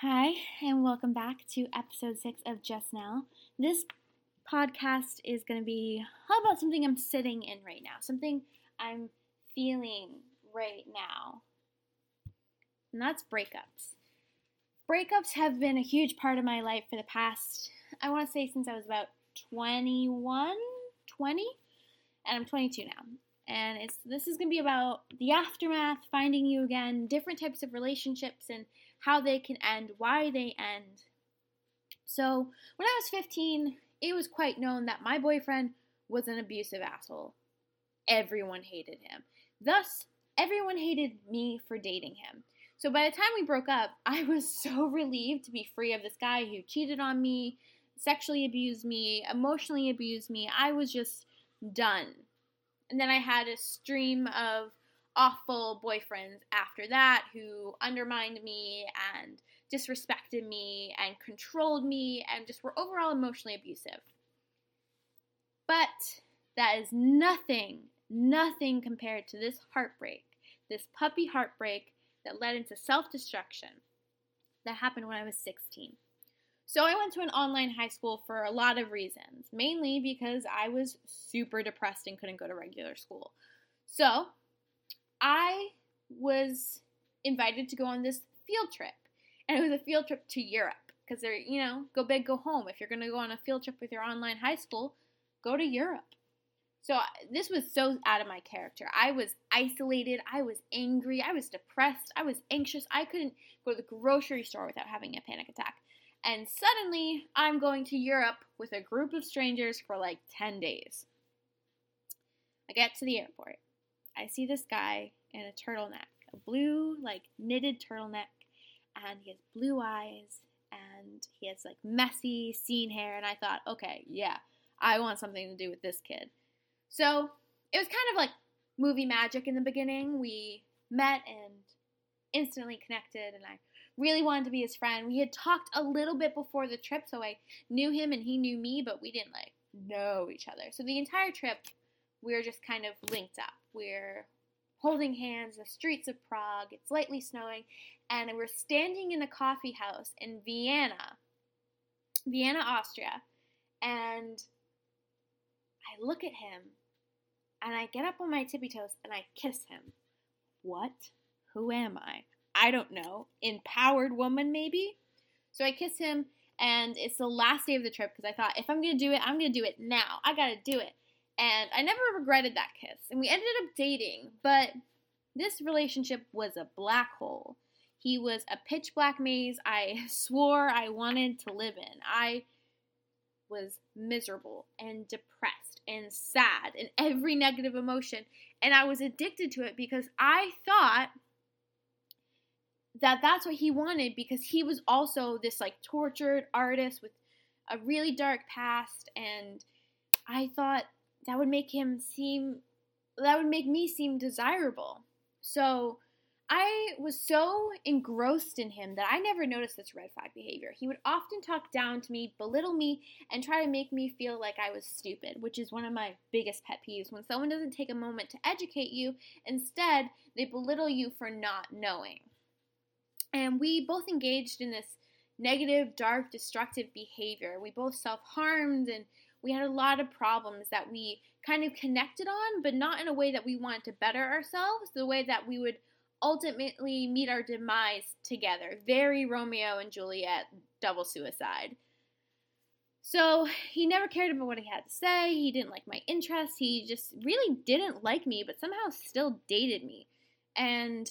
Hi, and welcome back to episode six of Just Now. This podcast is going to be all about something I'm sitting in right now, something I'm feeling right now, and that's breakups. Breakups have been a huge part of my life for the past, I want to say, since I was about 21, 20, and I'm 22 now. And it's this is going to be about the aftermath, finding you again, different types of relationships, and how they can end, why they end. So, when I was 15, it was quite known that my boyfriend was an abusive asshole. Everyone hated him. Thus, everyone hated me for dating him. So, by the time we broke up, I was so relieved to be free of this guy who cheated on me, sexually abused me, emotionally abused me. I was just done. And then I had a stream of awful boyfriends after that who undermined me and disrespected me and controlled me and just were overall emotionally abusive. But that is nothing, nothing compared to this heartbreak, this puppy heartbreak that led into self destruction that happened when I was 16. So I went to an online high school for a lot of reasons, mainly because I was super depressed and couldn't go to regular school. So I was invited to go on this field trip, and it was a field trip to Europe because they're, you know, go big, go home. If you're going to go on a field trip with your online high school, go to Europe. So this was so out of my character. I was isolated. I was angry. I was depressed. I was anxious. I couldn't go to the grocery store without having a panic attack. And suddenly, I'm going to Europe with a group of strangers for like 10 days. I get to the airport. I see this guy in a turtleneck, a blue, like knitted turtleneck, and he has blue eyes and he has like messy, seen hair. And I thought, okay, yeah, I want something to do with this kid. So it was kind of like movie magic in the beginning. We met and instantly connected, and I really wanted to be his friend. We had talked a little bit before the trip, so I knew him and he knew me, but we didn't like know each other. So the entire trip, we were just kind of linked up. We're holding hands the streets of Prague. It's lightly snowing, and we're standing in a coffee house in Vienna, Vienna, Austria, and I look at him and I get up on my tippy toes and I kiss him. What? Who am I? I don't know. Empowered woman, maybe? So I kiss him, and it's the last day of the trip because I thought if I'm gonna do it, I'm gonna do it now. I gotta do it. And I never regretted that kiss. And we ended up dating, but this relationship was a black hole. He was a pitch black maze I swore I wanted to live in. I was miserable and depressed and sad and every negative emotion. And I was addicted to it because I thought that that's what he wanted because he was also this like tortured artist with a really dark past and I thought that would make him seem that would make me seem desirable. So I was so engrossed in him that I never noticed this red flag behavior. He would often talk down to me, belittle me, and try to make me feel like I was stupid, which is one of my biggest pet peeves. When someone doesn't take a moment to educate you, instead, they belittle you for not knowing. And we both engaged in this negative, dark, destructive behavior. We both self harmed and we had a lot of problems that we kind of connected on, but not in a way that we wanted to better ourselves, the way that we would ultimately meet our demise together. Very Romeo and Juliet double suicide. So he never cared about what he had to say. He didn't like my interests. He just really didn't like me, but somehow still dated me. And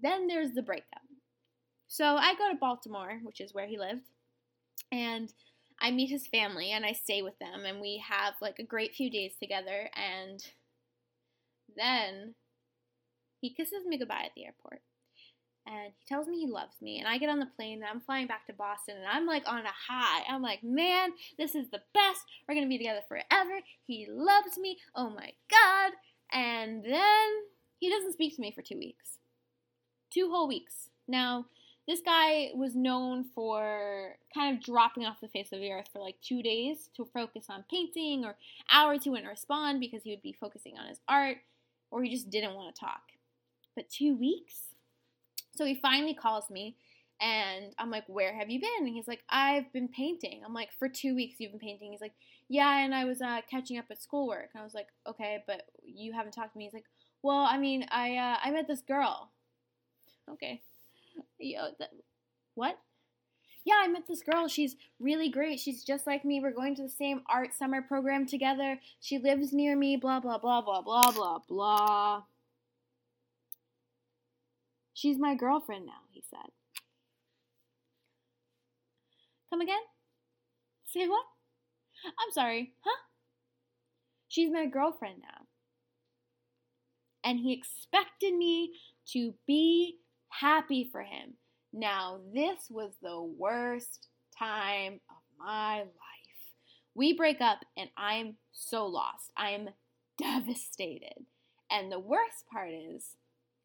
then there's the breakup. So I go to Baltimore, which is where he lived, and I meet his family and I stay with them and we have like a great few days together and then he kisses me goodbye at the airport. And he tells me he loves me. And I get on the plane and I'm flying back to Boston and I'm like on a high. I'm like, man, this is the best. We're to be together forever. He loves me. Oh my God. And then he doesn't speak to me for two weeks. Two whole weeks. Now, this guy was known for kind of dropping off the face of the earth for like two days to focus on painting, or hours he wouldn't respond because he would be focusing on his art, or he just didn't want to talk. But two weeks? So he finally calls me And I'm like, where have you been? And he's like, I've been painting. I'm like, for two weeks you've been painting. He's like, yeah, and I was uh, catching up at schoolwork. And I was like, okay, but you haven't talked to me. He's like, well, I mean, I uh, I met this girl. Okay. Yo, that, what? Yeah, I met this girl. She's really great. She's just like me. We're going to the same art summer program together. She lives near me. Blah blah blah blah blah blah blah. She's my girlfriend now, he said. Come again? Say what? I'm sorry, huh? She's my girlfriend now. And he expected me to be happy for him. Now, this was the worst time of my life. We break up, and I'm so lost. I am devastated. And the worst part is,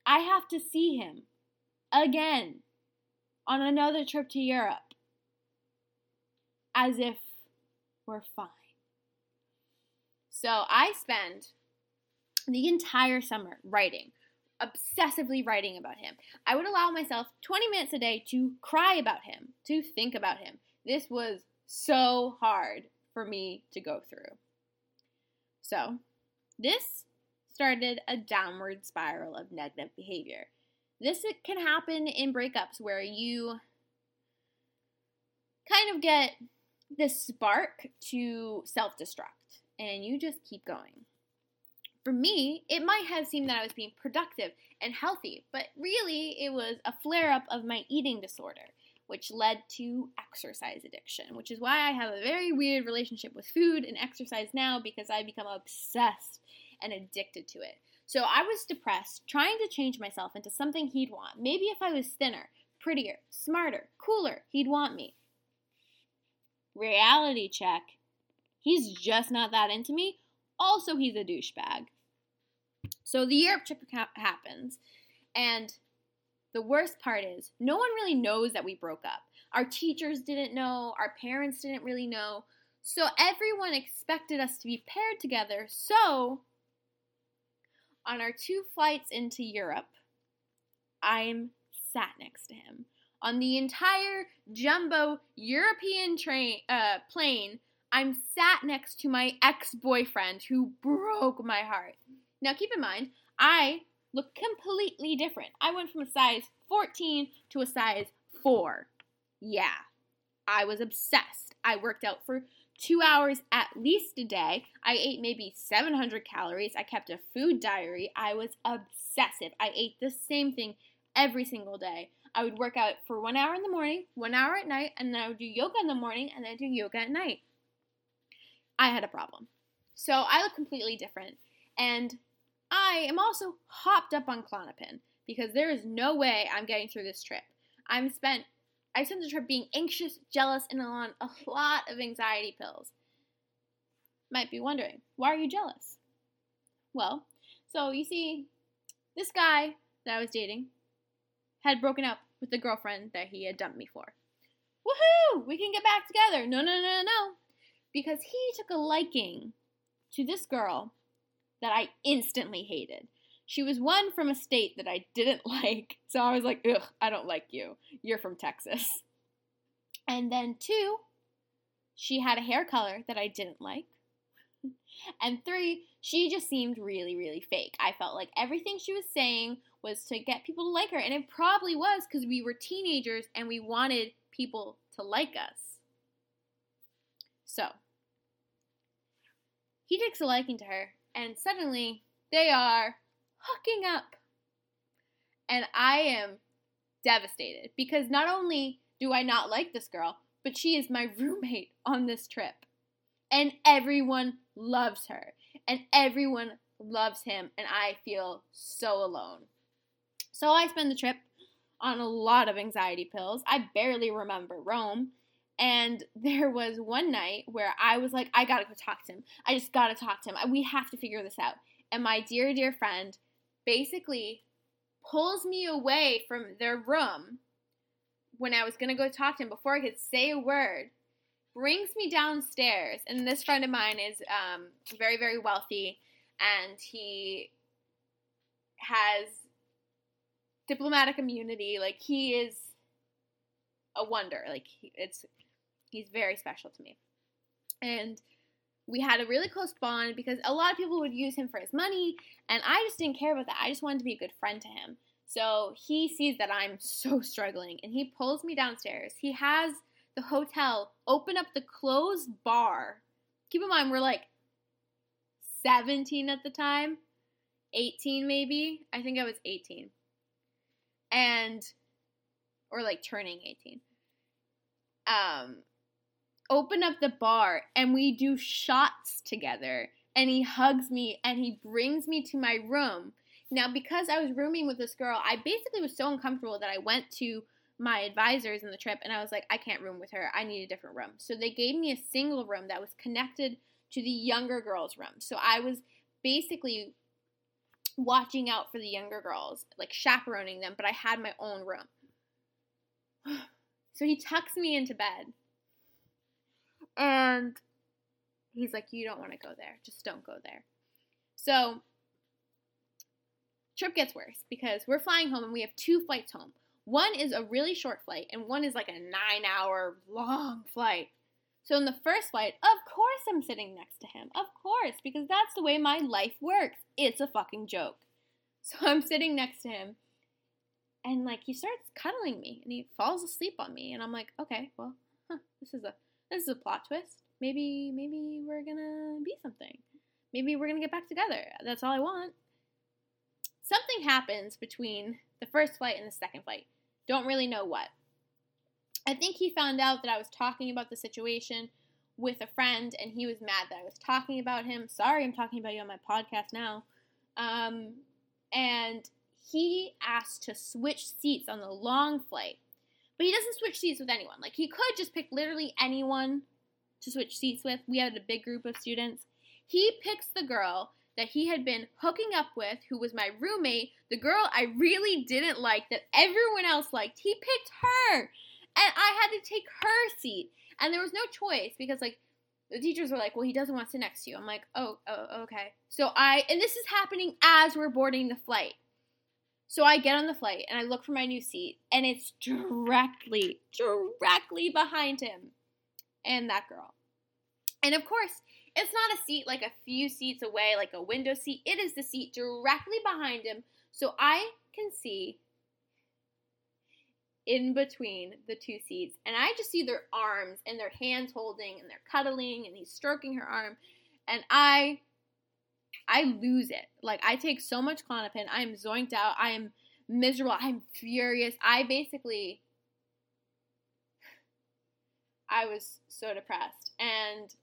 I have to see him again on another trip to Europe as if we're fine. So I spend the entire summer writing, obsessively writing about him. I would allow myself 20 minutes a day to cry about him, to think about him. This was so hard for me to go through. So, this started a downward spiral of negative behavior. This can happen in breakups where you kind of get this spark to self destruct and you just keep going. For me, it might have seemed that I was being productive and healthy, but really it was a flare up of my eating disorder, which led to exercise addiction, which is why I have a very weird relationship with food and exercise now because I become obsessed and addicted to it. So I was depressed, trying to change myself into something he'd want. Maybe if I was thinner, prettier, smarter, cooler, he'd want me. Reality check. He's just not that into me. Also, he's a douchebag. So the Europe trip ha- happens, and the worst part is no one really knows that we broke up. Our teachers didn't know, our parents didn't really know. So everyone expected us to be paired together. So on our two flights into Europe, I'm sat next to him. On the entire jumbo European train uh, plane, I'm sat next to my ex-boyfriend who broke my heart. Now keep in mind, I look completely different. I went from a size 14 to a size 4. Yeah. I was obsessed. I worked out for two hours at least a day. I ate maybe 700 calories. I kept a food diary. I was obsessive. I ate the same thing every single day. I would work out for one hour in the morning, one hour at night, and then I would do yoga in the morning and then do yoga at night. I had a problem. So I look completely different. And I am also hopped up on Klonopin because there is no way I'm getting through this trip. I'm spent I spent the trip being anxious, jealous, and on a lot of anxiety pills. Might be wondering, why are you jealous? Well, so you see, this guy that I was dating had broken up with the girlfriend that he had dumped me for. Woohoo! We can get back together. No, no, no, no. Because he took a liking to this girl that I instantly hated. She was one from a state that I didn't like, so I was like, ugh, I don't like you. You're from Texas. And then two, she had a hair color that I didn't like. and three, she just seemed really, really fake. I felt like everything she was saying was to get people to like her, and it probably was because we were teenagers and we wanted people to like us. So, he takes a liking to her, and suddenly they are hooking up. And I am devastated because not only do I not like this girl, but she is my roommate on this trip. And everyone loves her. And everyone loves him. And I feel so alone. So I spend the trip on a lot of anxiety pills. I barely remember Rome. And there was one night where I was like, I gotta go talk to him. I just gotta talk to him. We have to figure this out. And my dear, dear friend basically pulls me away from their room when I was gonna go talk to him before I could say a word, brings me downstairs. And this friend of mine is um, very, very wealthy, and he has diplomatic immunity. Like, he is a wonder. Like he, it's he's very special to me. And we had a really close bond because a lot of people would use him for his money, and I just didn't care about that. I just wanted to be a good friend to him. So he sees that I'm so struggling, and he pulls me downstairs. He has the hotel open up the closed bar. Keep in mind, we're like 17 at the time, 18 maybe. I think I was 18. And, or like turning 18. Um, open up the bar and we do shots together. And he hugs me and he brings me to my room. Now, because I was rooming with this girl, I basically was so uncomfortable that I went to my advisors in the trip and I was like, I can't room with her. I need a different room. So they gave me a single room that was connected to the younger girls' room. So I was basically watching out for the younger girls, like chaperoning them, but I had my own room. So he tucks me into bed. And he's like, You don't want to go there. Just don't go there. So, trip gets worse because we're flying home and we have two flights home. One is a really short flight, and one is like a nine hour long flight. So, in the first flight, of course I'm sitting next to him. Of course, because that's the way my life works. It's a fucking joke. So, I'm sitting next to him, and like he starts cuddling me, and he falls asleep on me, and I'm like, okay, well, huh, this is a this is a plot twist. Maybe maybe we're gonna be something. Maybe we're gonna get back together. That's all I want. Something happens between the first flight and the second flight. Don't really know what. I think he found out that I was talking about the situation with a friend and he was mad that I was talking about him. Sorry, I'm talking about you on my podcast now. Um, and he asked to switch seats on the long flight. But he doesn't switch seats with anyone. Like, he could just pick literally anyone to switch seats with. We had a big group of students. He picks the girl that he had been hooking up with, who was my roommate, the girl I really didn't like that everyone else liked. He picked her. And I had to take her seat. And there was no choice because, like, the teachers were like, well, he doesn't want to sit next to you. I'm like, oh, oh, okay. So I, and this is happening as we're boarding the flight. So I get on the flight and I look for my new seat, and it's directly, directly behind him and that girl. And of course, it's not a seat like a few seats away, like a window seat. It is the seat directly behind him. So I can see in between the two seats. And I just see their arms and their hands holding and they're cuddling and he's stroking her arm. And I I lose it. Like I take so much Klonopin. I am zoinked out. I am miserable. I'm furious. I basically I was so depressed. And to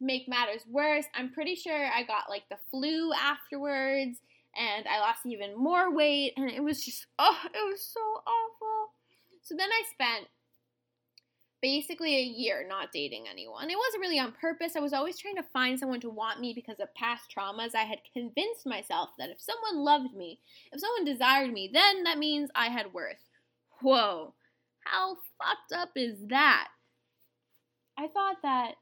make matters worse, I'm pretty sure I got like the flu afterwards and I lost even more weight and it was just oh, it was so awful. So then I spent basically a year not dating anyone. It wasn't really on purpose. I was always trying to find someone to want me because of past traumas. I had convinced myself that if someone loved me, if someone desired me, then that means I had worth. Whoa, how fucked up is that? I thought that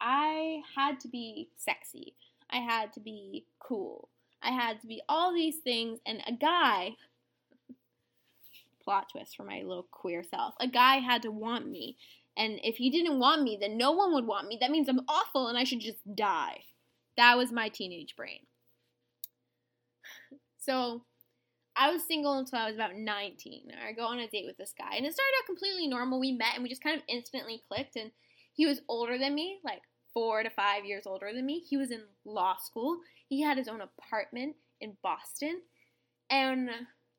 I had to be sexy. I had to be cool. I had to be all these things, and a guy plot twist for my little queer self. A guy had to want me. And if he didn't want me, then no one would want me. That means I'm awful and I should just die. That was my teenage brain. So I was single until I was about 19. I go on a date with this guy, and it started out completely normal. We met and we just kind of instantly clicked. And he was older than me, like four to five years older than me. He was in law school. He had his own apartment in Boston. And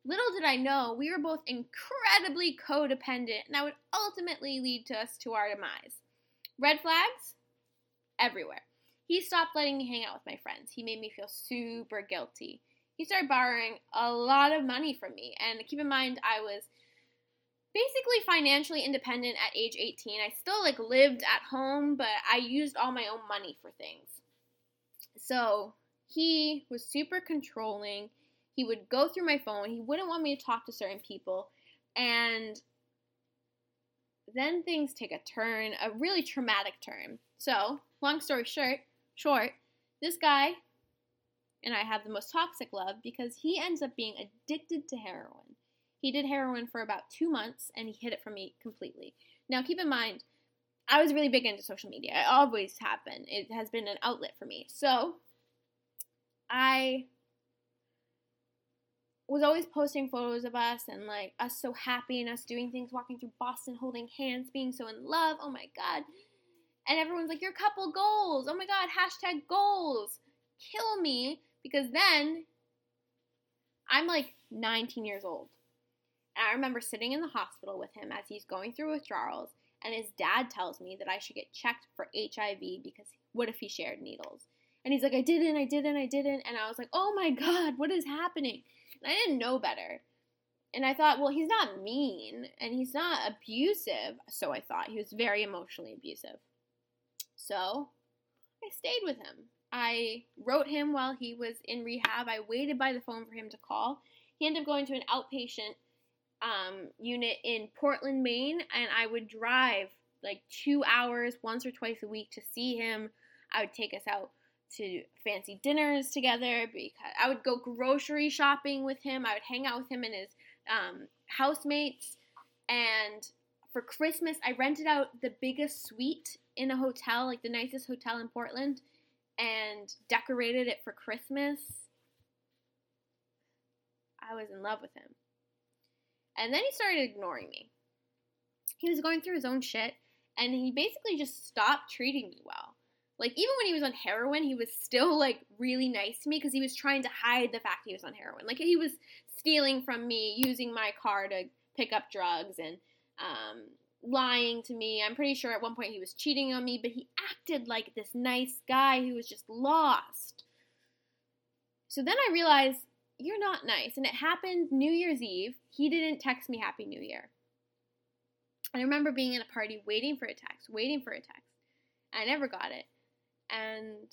Little did I know, we were both incredibly codependent, and that would ultimately lead to us to our demise. Red flags? Everywhere. He stopped letting me hang out with my friends. He made me feel super guilty. He started borrowing a lot of money from me, and keep in mind, I was basically financially independent at age 18. I still like lived at home, but I used all my own money for things. So, he was super controlling he would go through my phone. He wouldn't want me to talk to certain people. And then things take a turn, a really traumatic turn. So, long story short, short, this guy and I have the most toxic love because he ends up being addicted to heroin. He did heroin for about two months and he hid it from me completely. Now, keep in mind, I was really big into social media. I always have been. It has been an outlet for me. So, I was always posting photos of us and like us so happy and us doing things, walking through Boston, holding hands, being so in love. Oh my God. And everyone's like, your couple goals. Oh my God, hashtag goals. Kill me because then I'm like 19 years old. And I remember sitting in the hospital with him as he's going through withdrawals, and his dad tells me that I should get checked for HIV because what if he shared needles? And he's like, I didn't, I didn't, I didn't. And I was like, oh my God, what is happening? And I didn't know better. And I thought, well, he's not mean and he's not abusive. So I thought he was very emotionally abusive. So I stayed with him. I wrote him while he was in rehab. I waited by the phone for him to call. He ended up going to an outpatient um, unit in Portland, Maine, and I would drive like two hours once or twice a week to see him. I would take us out to fancy dinners together because I would go grocery shopping with him. I would hang out with him and his um, housemates. And for Christmas, I rented out the biggest suite in a hotel, like the nicest hotel in Portland, and decorated it for Christmas. I was in love with him. And then he started ignoring me. He was going through his own shit, and he basically just stopped treating me well. Like even when he was on heroin, he was still like really nice to me because he was trying to hide the fact he was on heroin. Like he was stealing from me, using my car to pick up drugs, and um, lying to me. I'm pretty sure at one point he was cheating on me, but he acted like this nice guy who was just lost. So then I realized you're not nice, and it happened New Year's Eve. He didn't text me Happy New Year. I remember being at a party waiting for a text, waiting for a text. I never got it. And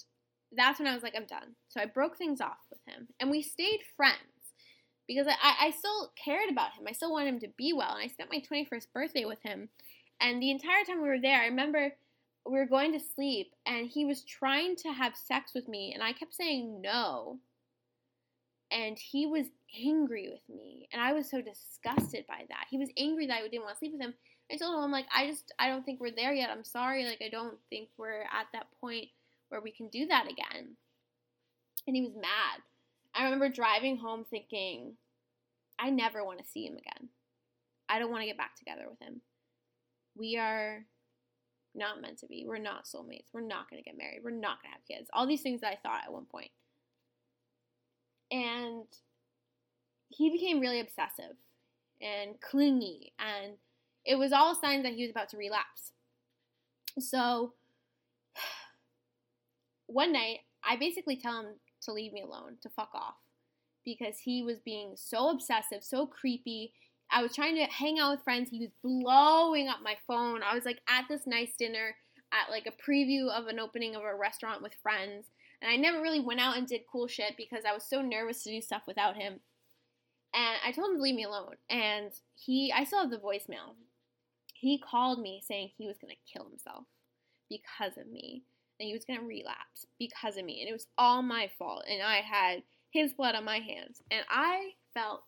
that's when I was like, I'm done. So I broke things off with him. And we stayed friends because I, I still cared about him. I still wanted him to be well. And I spent my 21st birthday with him. And the entire time we were there, I remember we were going to sleep and he was trying to have sex with me. And I kept saying no. And he was angry with me. And I was so disgusted by that. He was angry that I didn't want to sleep with him. I told him, I'm like, I just, I don't think we're there yet. I'm sorry. Like, I don't think we're at that point where we can do that again. And he was mad. I remember driving home thinking, I never want to see him again. I don't want to get back together with him. We are not meant to be. We're not soulmates. We're not going to get married. We're not going to have kids. All these things that I thought at one point. And he became really obsessive and clingy and it was all signs that he was about to relapse. So one night, I basically tell him to leave me alone, to fuck off, because he was being so obsessive, so creepy. I was trying to hang out with friends. He was blowing up my phone. I was like at this nice dinner at like a preview of an opening of a restaurant with friends. And I never really went out and did cool shit because I was so nervous to do stuff without him. And I told him to leave me alone. And he, I still have the voicemail. He called me saying he was going to kill himself because of me. And he was going to relapse because of me. And it was all my fault. And I had his blood on my hands. And I felt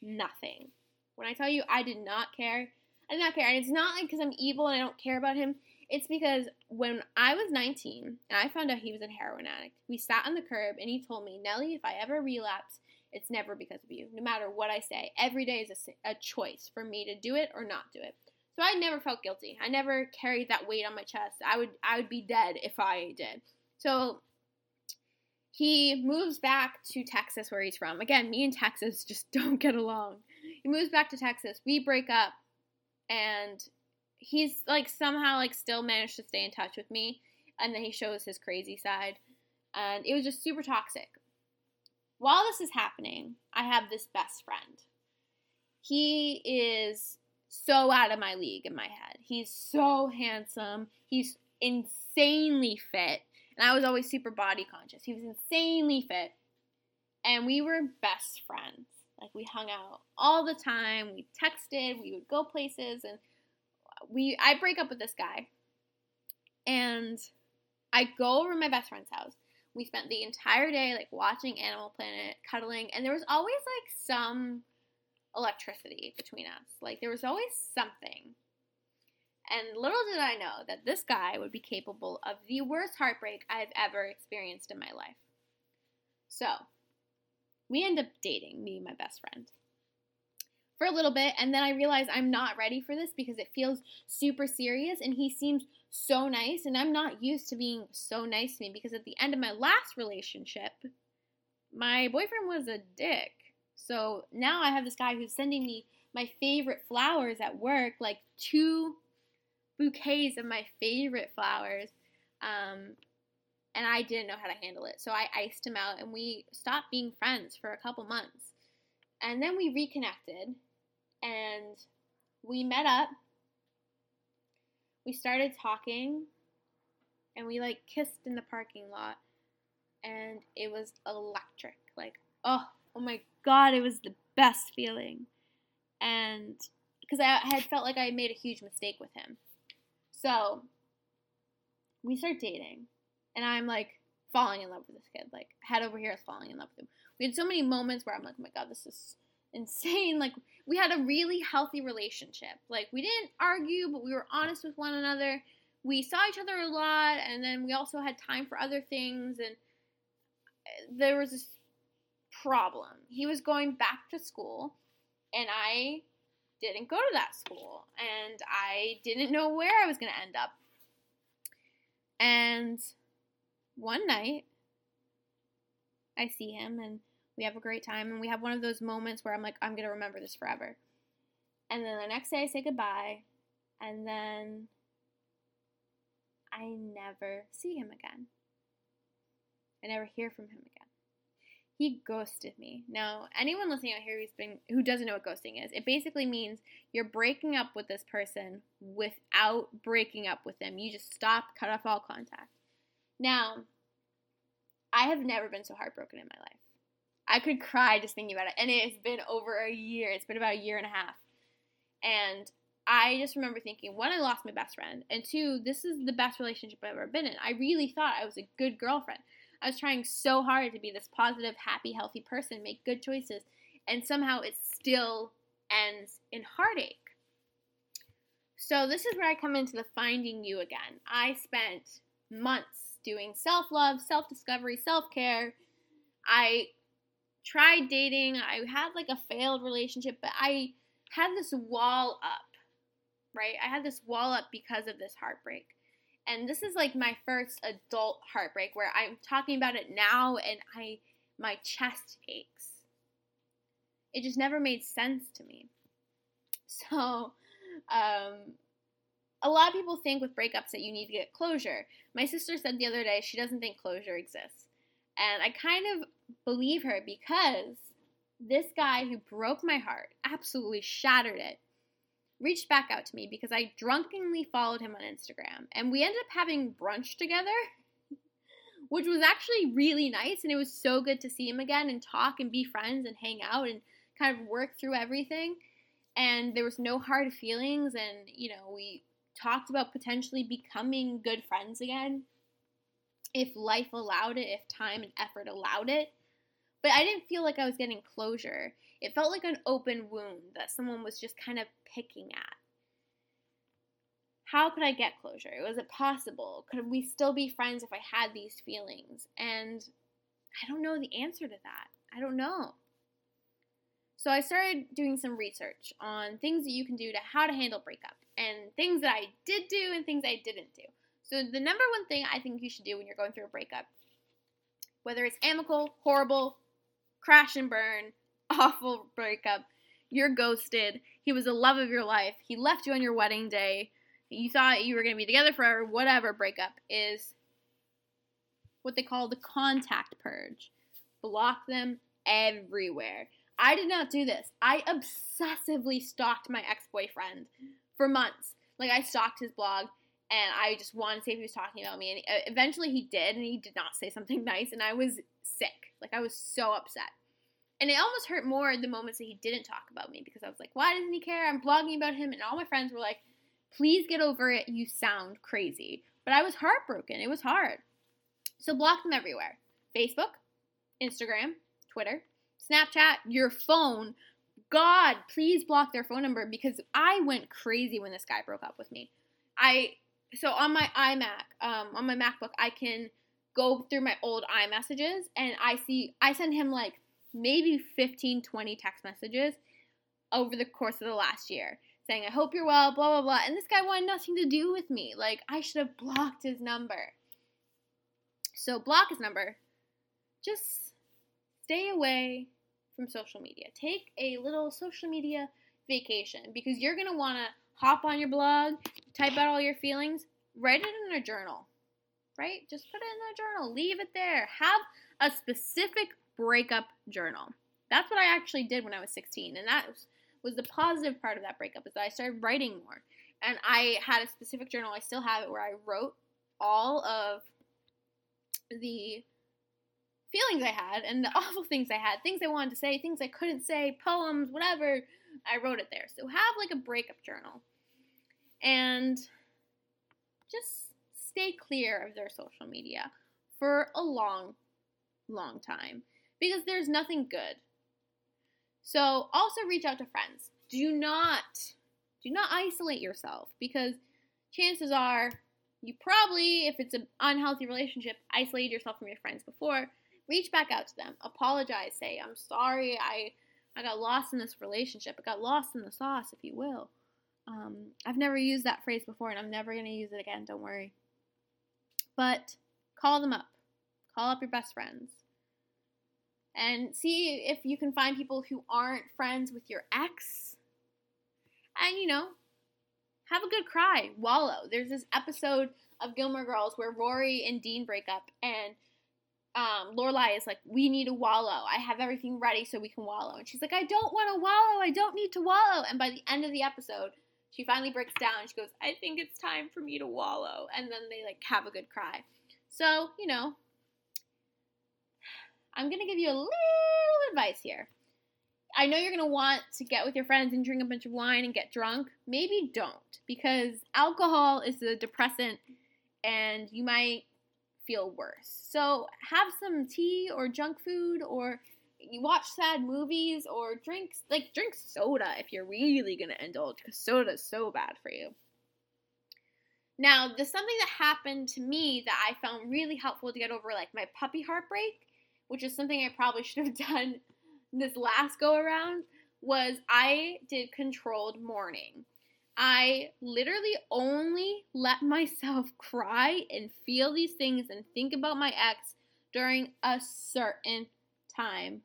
nothing. When I tell you I did not care, I did not care. And it's not like because I'm evil and I don't care about him. It's because when I was 19 and I found out he was a heroin addict, we sat on the curb and he told me, Nellie, if I ever relapse, it's never because of you. No matter what I say, every day is a, a choice for me to do it or not do it. So I never felt guilty. I never carried that weight on my chest. I would I would be dead if I did. So he moves back to Texas where he's from. Again, me and Texas just don't get along. He moves back to Texas. We break up and he's like somehow like still managed to stay in touch with me and then he shows his crazy side and it was just super toxic. While this is happening, I have this best friend. He is so out of my league in my head. He's so handsome. He's insanely fit. And I was always super body conscious. He was insanely fit. And we were best friends. Like we hung out all the time. We texted, we would go places and we I break up with this guy. And I go over to my best friend's house. We spent the entire day like watching Animal Planet, cuddling, and there was always like some electricity between us. Like there was always something. And little did I know that this guy would be capable of the worst heartbreak I've ever experienced in my life. So, we end up dating, me and my best friend, for a little bit. And then I realize I'm not ready for this because it feels super serious. And he seems so nice. And I'm not used to being so nice to me because at the end of my last relationship, my boyfriend was a dick. So now I have this guy who's sending me my favorite flowers at work, like two bouquets of my favorite flowers. Um, and I didn't know how to handle it. So I iced him out and we stopped being friends for a couple months. And then we reconnected and we met up. We started talking and we like kissed in the parking lot and it was electric. Like, oh, oh my god, it was the best feeling. And because I had felt like I had made a huge mistake with him. So we start dating, and I'm like falling in love with this kid. Like head over here, I was falling in love with him. We had so many moments where I'm like, oh my god, this is insane. Like we had a really healthy relationship. Like we didn't argue, but we were honest with one another. We saw each other a lot, and then we also had time for other things. And uh, there was this problem. He was going back to school, and I didn't go to that school and I didn't know where I was going to end up. And one night, I see him and we have a great time and we have one of those moments where I'm like, I'm going to remember this forever. And then the next day, I say goodbye, and then I never see him again. I never hear from him again he ghosted me. Now, anyone listening out here who's been who doesn't know what ghosting is, it basically means you're breaking up with this person without breaking up with them. You just stop, cut off all contact. Now, I have never been so heartbroken in my life. I could cry just thinking about it, and it has been over a year. It's been about a year and a half, and I just remember thinking, one, I lost my best friend, and two, this is the best relationship I've ever been in. I really thought I was a good girlfriend. I was trying so hard to be this positive, happy, healthy person, make good choices, and somehow it still ends in heartache. So, this is where I come into the finding you again. I spent months doing self love, self discovery, self care. I tried dating. I had like a failed relationship, but I had this wall up, right? I had this wall up because of this heartbreak. And this is like my first adult heartbreak where I'm talking about it now and I my chest aches. It just never made sense to me. So, um, a lot of people think with breakups that you need to get closure. My sister said the other day she doesn't think closure exists. And I kind of believe her because this guy who broke my heart, absolutely shattered it, reached back out to me because I drunkenly followed him on Instagram. And we ended up having brunch together, which was actually really nice. And it was so good to see him again and talk and be friends and hang out and kind of work through everything. And there was no hard feelings. And, you know, we talked about potentially becoming good friends again if life allowed it, if time and effort allowed it. But I didn't feel like I was getting closure. It felt like an open wound that someone was just kind of picking at. How could I get closure? Was it possible? Could we still be friends if I had these feelings? And I don't know the answer to that. I don't know. So I started doing some research on things that you can do to how to handle breakup and things that I did do and things I didn't do. So the number one thing I think you should do when you're going through a breakup, whether it's amicable, horrible, crash and burn, awful breakup. You're ghosted. He was the love of your life. He left you on your wedding day. You thought you were going to be together forever. Whatever breakup is what they call the contact purge. Block them everywhere. I did not do this. I obsessively stalked my ex boyfriend for months. Like, I stalked his blog and I just wanted to see if he was talking about me. And uh, eventually he did, and he did not say something nice, and I was sick. Like, I was so upset. And it almost hurt more the moments that he didn't talk about me because I was like, why doesn't he care? I'm blogging about him. And all my friends were like, please get over it. You sound crazy. But I was heartbroken. It was hard. So block them everywhere Facebook, Instagram, Twitter, Snapchat, your phone. God, please block their phone number because I went crazy when this guy broke up with me. I so on my iMac, um, on my MacBook, I can go through my old iMessages and I see I send him like maybe 15, 20 text messages over the course of the last year saying, I hope you're well, blah, blah, blah. And this guy wanted nothing to do with me. Like, I should have blocked his number. So, block his number. Just stay away from social media. Take a little social media vacation because you're going to want to hop on your blog, type out all your feelings, write it in a journal, right? Just put it in a journal, leave it there. Have a specific breakup journal. That's what I actually did when I was 16, and that was, the positive part of that breakup is that I started writing more. And I had a specific journal, I still have it, where I wrote all of the feelings I had and the awful things I had, things I wanted to say, things I couldn't say, poems, whatever. I wrote it there. So have like a breakup journal. And just stay clear of their social media for a long, long time because there's nothing good. So also reach out to friends. Do not do not isolate yourself because chances are you probably if it's an unhealthy relationship isolated yourself from your friends before. Reach back out to them. Apologize. Say i'm sorry. I i got lost in this relationship. I got lost in the sauce if you will. Um, i've never used that phrase before and i'm never going to use it again. Don't worry. But call them up. Call up your best friends and see if you can find people who aren't friends with your ex and you know have a good cry wallow there's this episode of gilmore girls where rory and dean break up and um, Lorelai is like, we need to wallow. I have everything ready so we can wallow. And she's like, I don't want to wallow. I don't need to wallow. And by the end of the episode, she finally breaks down she goes, I think it's time for me to wallow. And then they like have a good cry. So, you know, I'm going to give you a little advice here. I know you're going to want to get with your friends and drink a bunch of wine and get drunk. Maybe don't because alcohol is a depressant and you might feel worse. So have some tea or junk food or you watch sad movies or drinks like drink soda if you're really gonna indulge because soda is so bad for you. Now, there's something that happened to me that I found really helpful to get over like my puppy heartbreak, which is something I probably should have done this last go around, was I did controlled mourning. I literally only let myself cry and feel these things and think about my ex during a certain time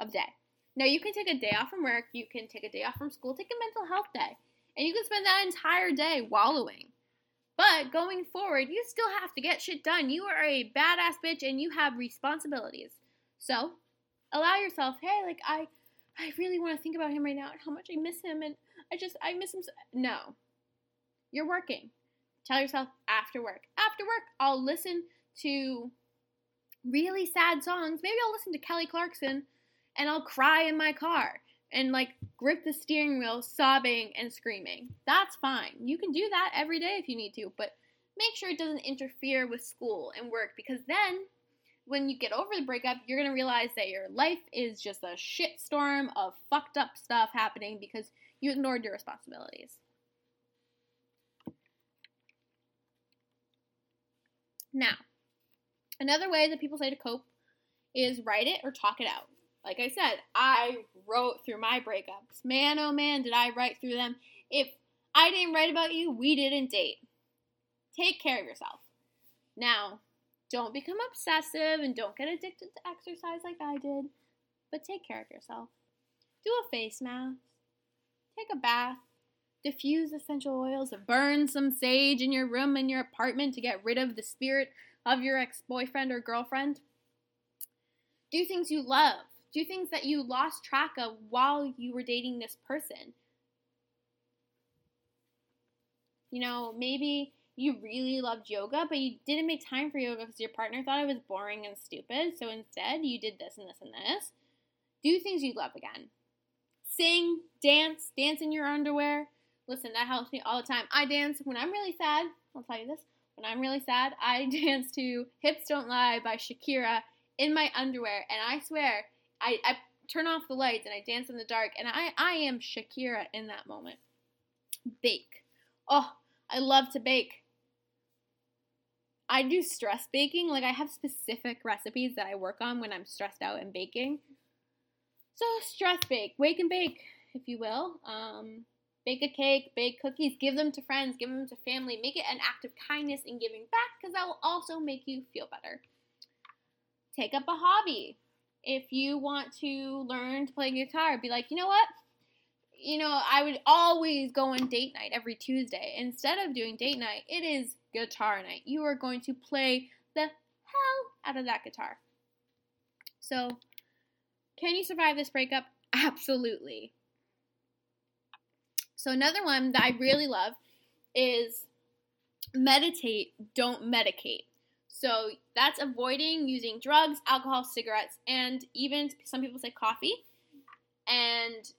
of day. Now, you can take a day off from work, you can take a day off from school, take a mental health day, and you can spend that entire day wallowing. But going forward, you still have to get shit done. You are a badass bitch and you have responsibilities. So, allow yourself, hey, like, I. I really want to think about him right now and how much I miss him and I just, I miss him. So. No. You're working. Tell yourself after work. After work, I'll listen to really sad songs. Maybe I'll listen to Kelly Clarkson and I'll cry in my car and like grip the steering wheel, sobbing and screaming. That's fine. You can do that every day if you need to, but make sure it doesn't interfere with school and work because then when you get over the breakup, you're going to realize that your life is just a shitstorm of fucked up stuff happening because you ignored your responsibilities. Now, another way that people say to cope is write it or talk it out. Like I said, I wrote through my breakups. Man, oh man, did I write through them. If I didn't write about you, we didn't date. Take care of yourself. Now, don't become obsessive and don't get addicted to exercise like I did, but take care of yourself. Do a face mask take a bath, diffuse essential oils, burn some sage in your room in your apartment to get rid of the spirit of your ex boyfriend or girlfriend. Do things you love. Do things that you lost track of while you were dating this person. You know, maybe you really loved yoga, but you didn't make time for yoga because your partner thought it was boring and stupid. So instead, you did this and this and this. Do things you love again sing, dance, dance in your underwear. Listen, that helps me all the time. I dance when I'm really sad. I'll tell you this. When I'm really sad, I dance to Hips Don't Lie by Shakira in my underwear. And I swear, I, I turn off the lights and I dance in the dark and I I am Shakira in that moment. Bake. Oh, I love to bake. I do stress baking. Like I have specific recipes that I work on when I'm stressed out and baking. So stress bake, wake and bake, if you will. Um, bake a cake, bake cookies, give them to friends, give them to family. Make it an act of kindness and giving back because that will also make you feel better. Take up a hobby. If you want to learn to play guitar, be like, you know what? You know, I would always go on date night every Tuesday. Instead of doing date night, it is guitar night. You are going to play the hell out of that guitar. So, can you survive this breakup? Absolutely. So, another one that I really love is meditate, don't medicate. So, that's avoiding using drugs, alcohol, cigarettes, and even some people say coffee, and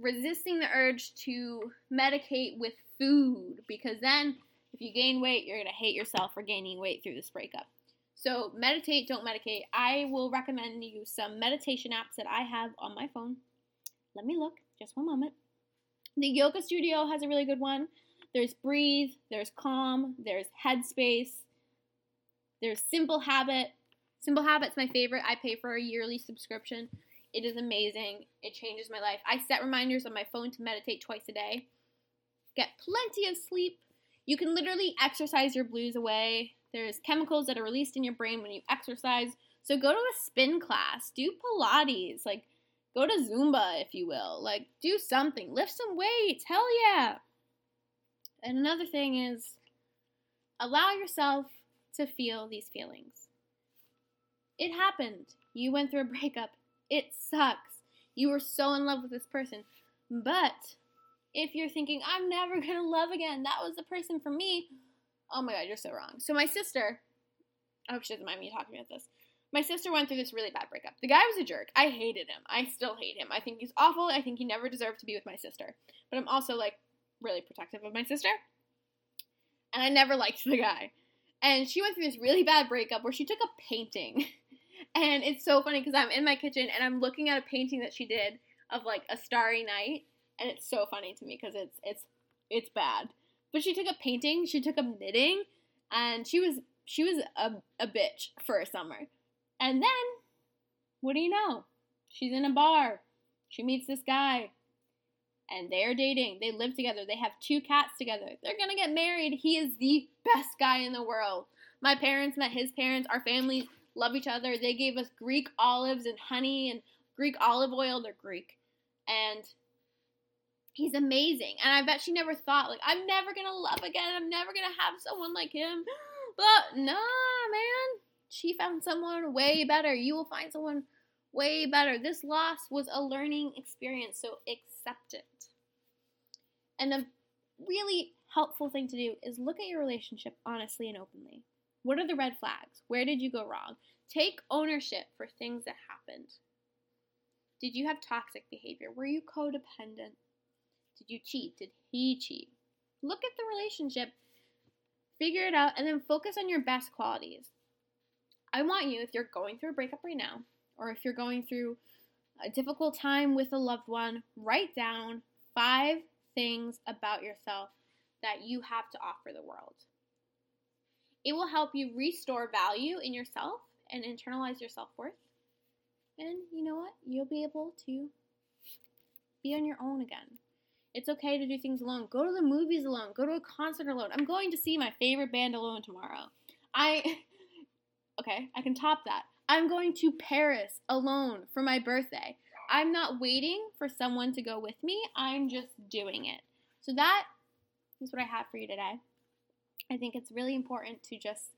resisting the urge to medicate with food because then if you gain weight, you're to hate yourself for gaining weight through this breakup. So, meditate, don't medicate. I will recommend you some meditation apps that I have on my phone. Let me look, just one moment. The Yoga Studio has a really good one. There's Breathe, there's Calm, there's Headspace, there's Simple Habit. Simple Habit's my favorite. I pay for a yearly subscription. It is amazing. It changes my life. I set reminders on my phone to meditate twice a day. Get plenty of sleep. You can literally exercise your blues away. There's chemicals that are released in your brain when you exercise. So go to a spin class, do Pilates, like Go to Zumba, if you will. Like, do something. Lift some weights. Hell yeah. And another thing is allow yourself to feel these feelings. It happened. You went through a breakup. It sucks. You were so in love with this person. But if you're thinking, I'm never going to love again, that was the person for me, oh my God, you're so wrong. So, my sister, I hope she doesn't mind me talking about this. My sister went through this really bad breakup. The guy was a jerk. I hated him. I still hate him. I think he's awful. I think he never deserved to be with my sister. But I'm also like really protective of my sister. And I never liked the guy. And she went through this really bad breakup where she took a painting. and it's so funny because I'm in my kitchen and I'm looking at a painting that she did of like a starry night. And it's so funny to me because it's it's it's bad. But she took a painting, she took a knitting, and she was she was a, a bitch for a summer. And then, what do you know? She's in a bar. She meets this guy. And they're dating. They live together. They have two cats together. They're going to get married. He is the best guy in the world. My parents met his parents. Our families love each other. They gave us Greek olives and honey and Greek olive oil. They're Greek. And he's amazing. And I bet she never thought, like, I'm never going to love again. I'm never going to have someone like him. But nah, man she found someone way better. You will find someone way better. This loss was a learning experience, so accept it. And the really helpful thing to do is look at your relationship honestly and openly. What are the red flags? Where did you go wrong? Take ownership for things that happened. Did you have toxic behavior? Were you codependent? Did you cheat? Did he cheat? Look at the relationship, figure it out, and then focus on your best qualities. I want you, if you're going through a breakup right now, or if you're going through a difficult time with a loved one, write down five things about yourself that you have to offer the world. It will help you restore value in yourself and internalize your self worth. And you know what? You'll be able to be on your own again. It's okay to do things alone. Go to the movies alone. Go to a concert alone. I'm going to see my favorite band alone tomorrow. I Okay, I can top that. I'm going to Paris alone for my birthday. I'm not waiting for someone to go with me. I'm just doing it. So that is what I have for you today. I think it's really important to just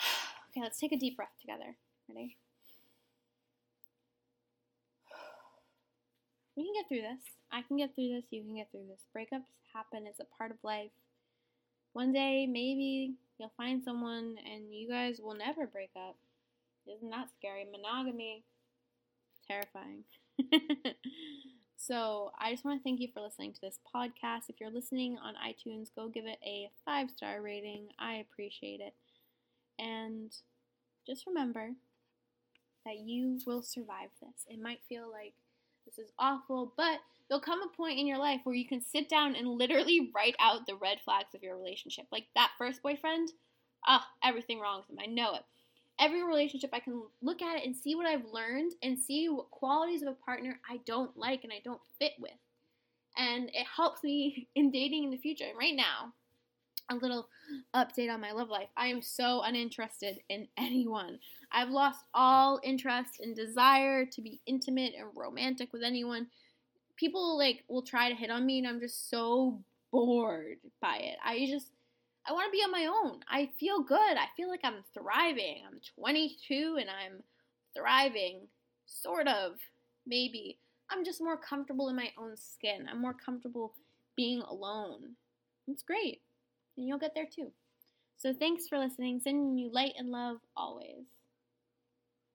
Okay, let's take a deep breath together. Ready? We can get through this. I can get through this. You can get through this. Breakups happen. It's a part of life. One day, maybe you'll find someone and you guys will never break up. Isn't that scary? Monogamy, terrifying. so, I just want to thank you for listening to this podcast. If you're listening on iTunes, go give it a five star rating. I appreciate it. And just remember that you will survive this. It might feel like this is awful, but there'll come a point in your life where you can sit down and literally write out the red flags of your relationship. Like that first boyfriend, oh, everything wrong with him. I know it. Every relationship, I can look at it and see what I've learned and see what qualities of a partner I don't like and I don't fit with. And it helps me in dating in the future. And right now, a little update on my love life. I am so uninterested in anyone. I've lost all interest and desire to be intimate and romantic with anyone. People like will try to hit on me and I'm just so bored by it. I just I want to be on my own. I feel good. I feel like I'm thriving. I'm 22 and I'm thriving sort of maybe. I'm just more comfortable in my own skin. I'm more comfortable being alone. It's great and you'll get there too. So thanks for listening. Sending you light and love always.